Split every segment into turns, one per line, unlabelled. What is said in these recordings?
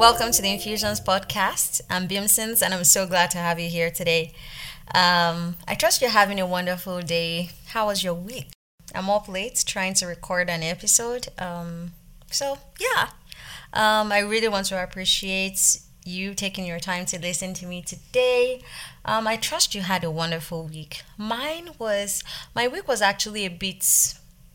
Welcome to the Infusions podcast. I'm Bimsons and I'm so glad to have you here today. Um, I trust you're having a wonderful day. How was your week? I'm up late trying to record an episode. Um, so, yeah, um, I really want to appreciate you taking your time to listen to me today. Um, I trust you had a wonderful week. Mine was, my week was actually a bit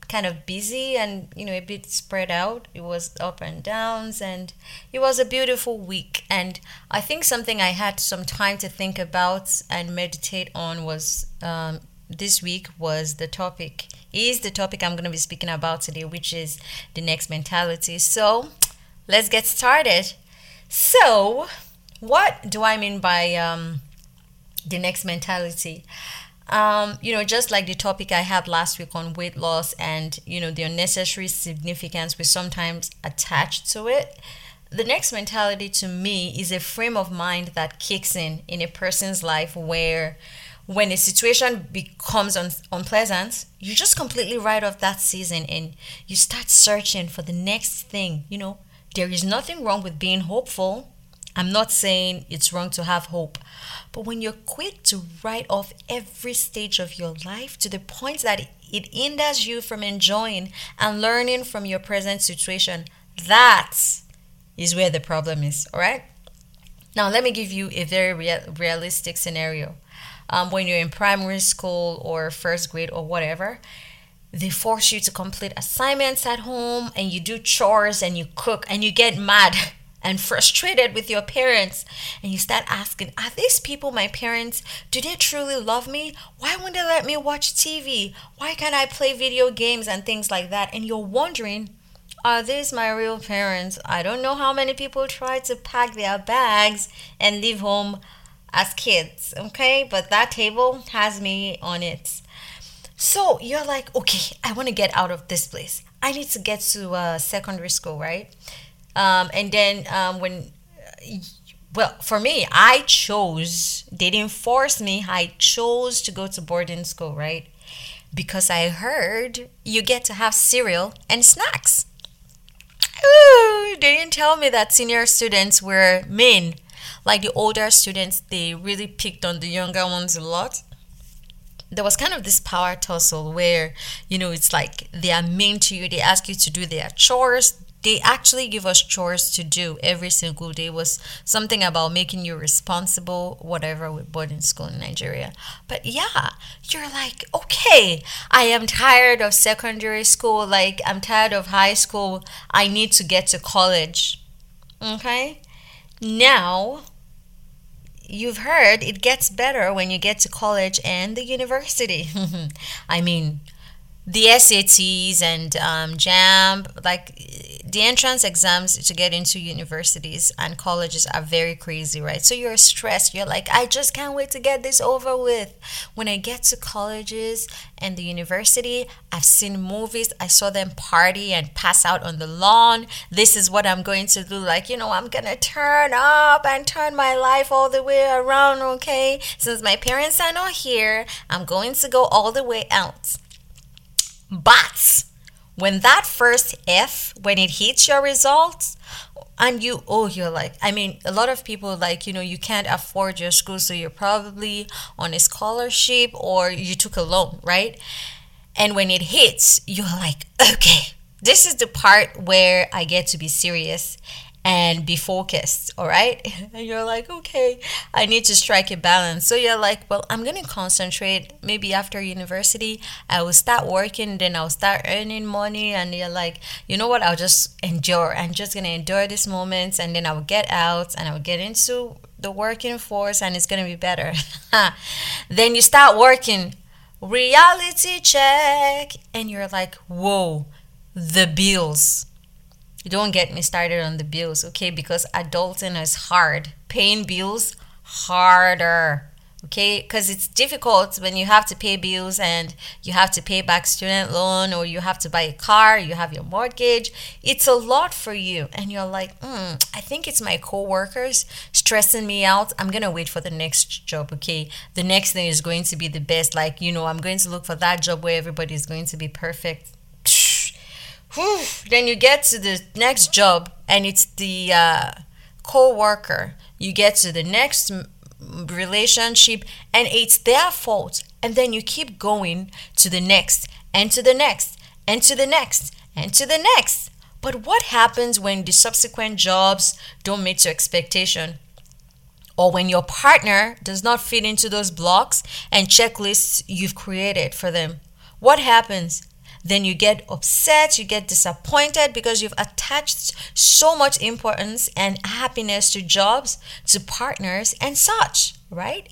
kind of busy and you know a bit spread out. It was up and downs and it was a beautiful week. And i think something i had some time to think about and meditate on was um, this week was the topic is the topic i'm going to be speaking about today which is the next mentality. So let's get started. So what do i mean by um, the next mentality um, you know, just like the topic I had last week on weight loss and, you know, the unnecessary significance we sometimes attach to it, the next mentality to me is a frame of mind that kicks in in a person's life where when a situation becomes un- unpleasant, you just completely write off that season and you start searching for the next thing. You know, there is nothing wrong with being hopeful. I'm not saying it's wrong to have hope, but when you're quick to write off every stage of your life to the point that it hinders you from enjoying and learning from your present situation, that is where the problem is. All right. Now, let me give you a very real, realistic scenario. Um, when you're in primary school or first grade or whatever, they force you to complete assignments at home and you do chores and you cook and you get mad and frustrated with your parents and you start asking are these people my parents? Do they truly love me? Why won't they let me watch tv why can't i play video games and things like that? And you're wondering are these my real parents? I don't know how many people try to pack their bags and leave home as kids okay? But that table has me on it. So you're like okay i want to get out of this place. I need to get to uh, secondary school right um, and then um, when, well, for me, I chose, they didn't force me, I chose to go to boarding school, right? Because I heard you get to have cereal and snacks. Ooh, they didn't tell me that senior students were mean. Like the older students, they really picked on the younger ones a lot there was kind of this power tussle where you know it's like they are mean to you they ask you to do their chores they actually give us chores to do every single day was something about making you responsible whatever with boarding school in nigeria. But yeah you're like okay i am tired of secondary school. Like i'm tired of high school. I need to get to college. Okay? Now you've heard it gets better when you get to college and the university. I mean the SATs and um, JAMB, like the entrance exams to get into universities and colleges are very crazy, right? So you're stressed. You're like, I just can't wait to get this over with. When I get to colleges and the university, I've seen movies. I saw them party and pass out on the lawn. This is what I'm going to do. Like, you know, I'm going to turn up and turn my life all the way around, okay? Since my parents are not here, I'm going to go all the way out. But when that first F, when it hits your results, and you, oh, you're like, I mean, a lot of people like, you know, you can't afford your school, so you're probably on a scholarship or you took a loan, right? And when it hits, you're like, okay, this is the part where I get to be serious and be focused, all right? And you're like, okay, I need to strike a balance. So you're like, well, I'm going to concentrate. Maybe after university, I will start working, then I'll start earning money. And you're like, you know what? I'll just endure. I'm just going to endure this moment, and then I'll get out and I'll get into the working force, and it's going to be better. then you start working, reality check, and you're like, whoa, the bills don't get me started on the bills, okay? Because adulting is hard. Paying bills harder. Okay, because it's difficult when you have to pay bills and you have to pay back student loan or you have to buy a car, you have your mortgage. It's a lot for you, and you're like, mm, I think it's my coworkers stressing me out. I'm gonna wait for the next job. Okay, the next thing is going to be the best. Like you know, I'm going to look for that job where everybody is going to be perfect whew, then you get to the next job and it's the uh, co-worker. You get to the next relationship and it's their fault. And then you keep going to the next and to the next and to the next and to the next. But what happens when the subsequent jobs don't meet your expectation? Or when your partner does not fit into those blocks and checklists you've created for them? What happens then you get upset, you get disappointed because you've attached so much importance and happiness to jobs, to partners, and such, right?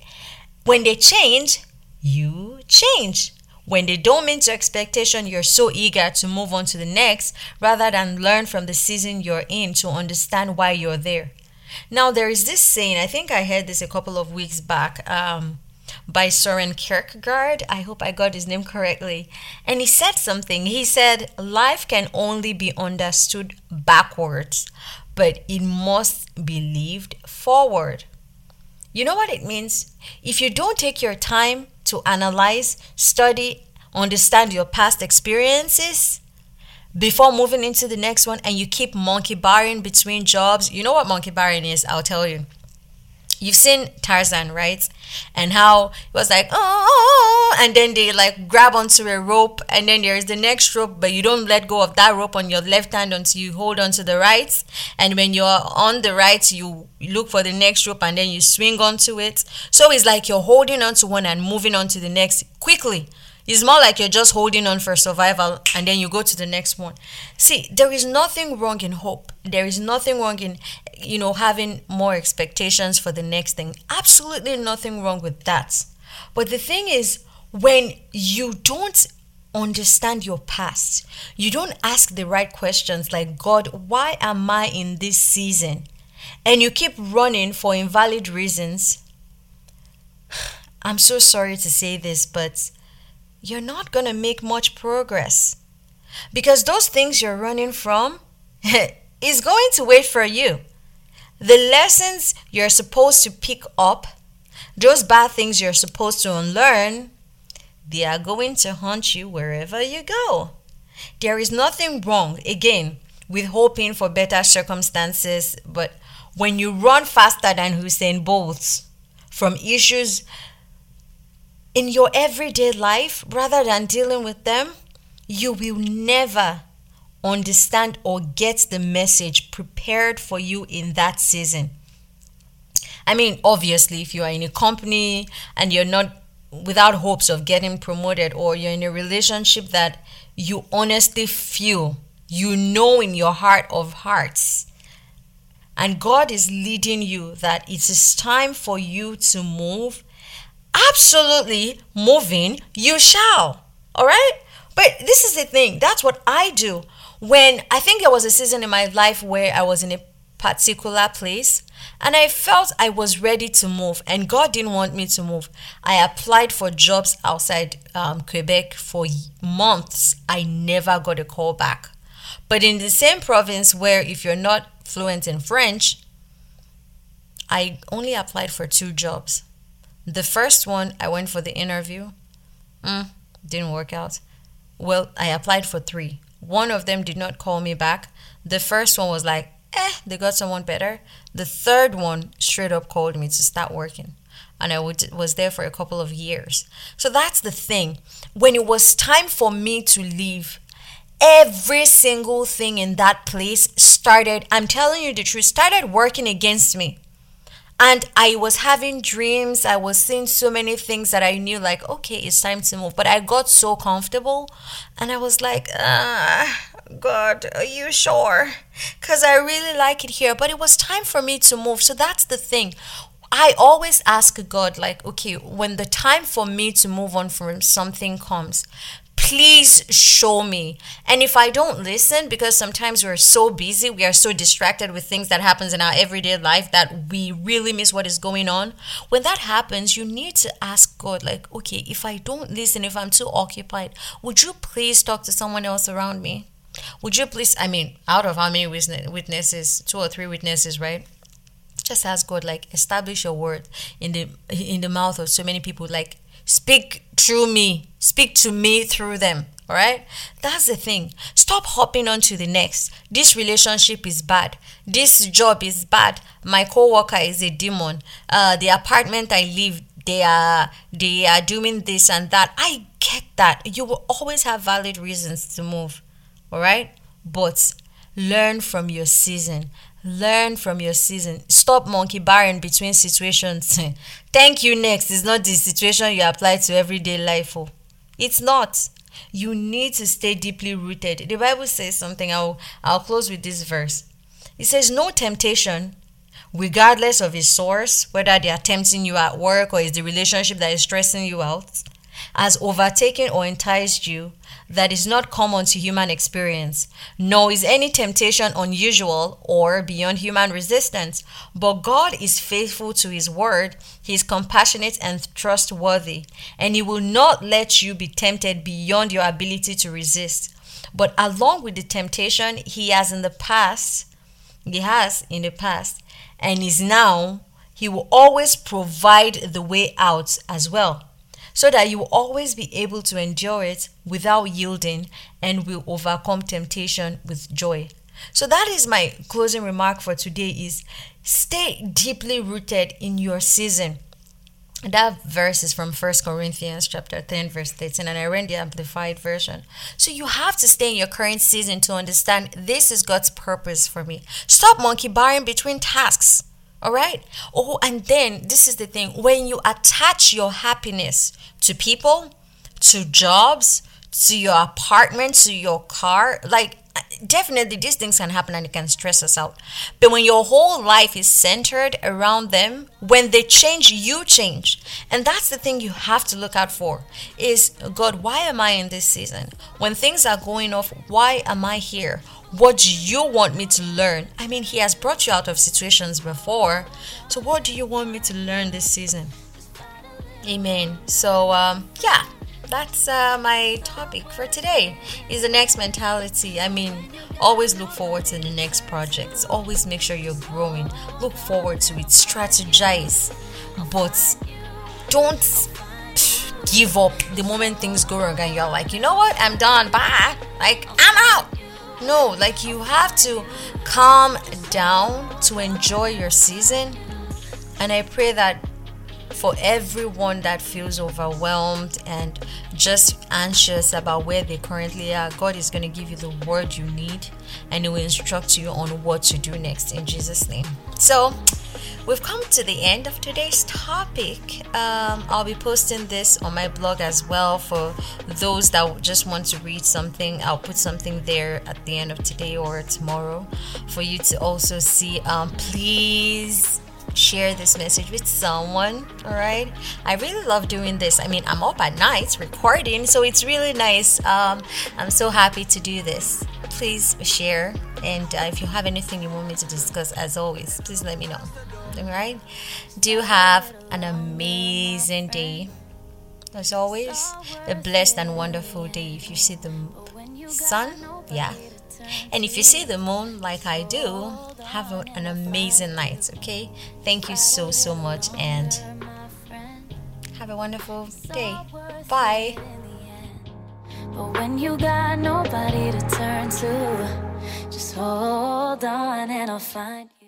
When they change, you change. When they don't meet your expectation, you're so eager to move on to the next rather than learn from the season you're in to understand why you're there. Now, there is this saying, I think I heard this a couple of weeks back. Um, by Soren Kierkegaard. I hope I got his name correctly. And he said something. He said, Life can only be understood backwards, but it must be lived forward. You know what it means? If you don't take your time to analyze, study, understand your past experiences, before moving into the next one and you keep monkey barring between jobs you know what monkey barring is i'll tell you you've seen Tarzan, right? And how it was like, oh, and then they like grab onto a rope, and then there's the next rope, but you don't let go of that rope on your left hand until you hold onto the right. And when you're on the right, you look for the next rope and then you swing onto it. So it's like you're holding onto one and moving on to the next quickly. It's more like you're just holding on for survival and then you go to the next one. See, there is nothing wrong in hope. There is nothing wrong in you know, having more expectations for the next thing. Absolutely nothing wrong with that. But the thing is, when you don't understand your past, you don't ask the right questions like, God, why am I in this season? And you keep running for invalid reasons. I'm so sorry to say this, but you're not going to make much progress. Because those things you're running from is going to wait for you. The lessons you're supposed to pick up, those bad things you're supposed to unlearn, they are going to haunt you wherever you go. There is nothing wrong, again, with hoping for better circumstances, but when you run faster than Usain Bolt from issues in your everyday life rather than dealing with them, you will never understand or get the message prepared for you in that season. I mean, obviously, if you are in a company and you're not without hopes of getting promoted, or you're in a relationship that you honestly feel, you know in your heart of hearts, and God is leading you that it is time for you to move, absolutely moving, you shall. All right? But this is the thing that's what I do when I think there was a season in my life where I was in a particular place and I felt I was ready to move, and God didn't want me to move. I applied for jobs outside um, Quebec for months. I never got a call back. But in the same province where, if you're not fluent in French, I only applied for two jobs. The first one, I went for the interview, mm, didn't work out. Well, I applied for three. One of them did not call me back. The first one was like, eh, they got someone better. The third one straight up called me to start working. And I was there for a couple of years. So that's the thing. When it was time for me to leave, every single thing in that place started, I'm telling you the truth, started working against me. And I was having dreams. I was seeing so many things that I knew, like, okay, it's time to move. But I got so comfortable and I was like, ah, God, are you sure? Because I really like it here. But it was time for me to move. So that's the thing. I always ask God, like, okay, when the time for me to move on from something comes, please show me. And if i don't listen because sometimes we're so busy we are so distracted with things that happens in our everyday life that we really miss what is going on. When that happens you need to ask god like okay if i don't listen if i'm too occupied would you please talk to someone else around me? Would you please i mean out of how many witnesses two or three witnesses right? Just ask god like establish your word in the in the mouth of so many people. Like Speak through me. Speak to me through them. All right, that's the thing. Stop hopping on to the next. This relationship is bad. This job is bad. My coworker is a demon. Uh, the apartment I live, they are they are doing this and that. I get that. You will always have valid reasons to move. All right, but learn from your season. Learn from your season. Stop monkey barring between situations. Thank you next is not the situation you apply to everyday life. Oh. It's not you need to stay deeply rooted. The Bible says something. I'll I'll close with this verse. It says, No temptation, regardless of its source, whether they are tempting you at work or is the relationship that is stressing you out, has overtaken or enticed you that is not common to human experience, nor is any temptation unusual or beyond human resistance. But God is faithful to His word, He is compassionate and trustworthy, and He will not let you be tempted beyond your ability to resist. But along with the temptation He has in the past, He has in the past, and is now, He will always provide the way out as well so that you will always be able to endure it without yielding and will overcome temptation with joy. So that is my closing remark for today is stay deeply rooted in your season. That verse is from First Corinthians chapter 10 verse 13 and I read the amplified version. So you have to stay in your current season to understand this is God's purpose for me. Stop monkey barring between tasks. All right. Oh, and then this is the thing when you attach your happiness to people, to jobs, to your apartment, to your car, like definitely these things can happen and it can stress us out. But when your whole life is centered around them, when they change, you change. And that's the thing you have to look out for is God, why am I in this season? When things are going off, why am I here? What do you want me to learn? I mean, He has brought you out of situations before. So, what do you want me to learn this season? Amen. So, um, yeah, that's uh, my topic for today. Is the next mentality. I mean, always look forward to the next projects. Always make sure you're growing. Look forward to it. Strategize, but don't give up the moment things go wrong and you're like, you know what? I'm done. Bye. Like I'm out. No, like you have to calm down to enjoy your season. And I pray that for everyone that feels overwhelmed and just anxious about where they currently are, God is going to give you the word you need and He will instruct you on what to do next in Jesus' name. So, We've come to the end of today's topic. Um, I'll be posting this on my blog as well for those that just want to read something. I'll put something there at the end of today or tomorrow for you to also see. Um, please share this message with someone all right i really love doing this i mean i'm up at night recording so it's really nice um, i'm so happy to do this please share and uh, if you have anything you want me to discuss as always please let me know all right do have an amazing day as always a blessed and wonderful day if you see the sun yeah and if you see the moon like I do, have an amazing night, okay? Thank you so, so much and have a wonderful day. Bye. But when you got nobody to turn to, just hold on and I'll find you.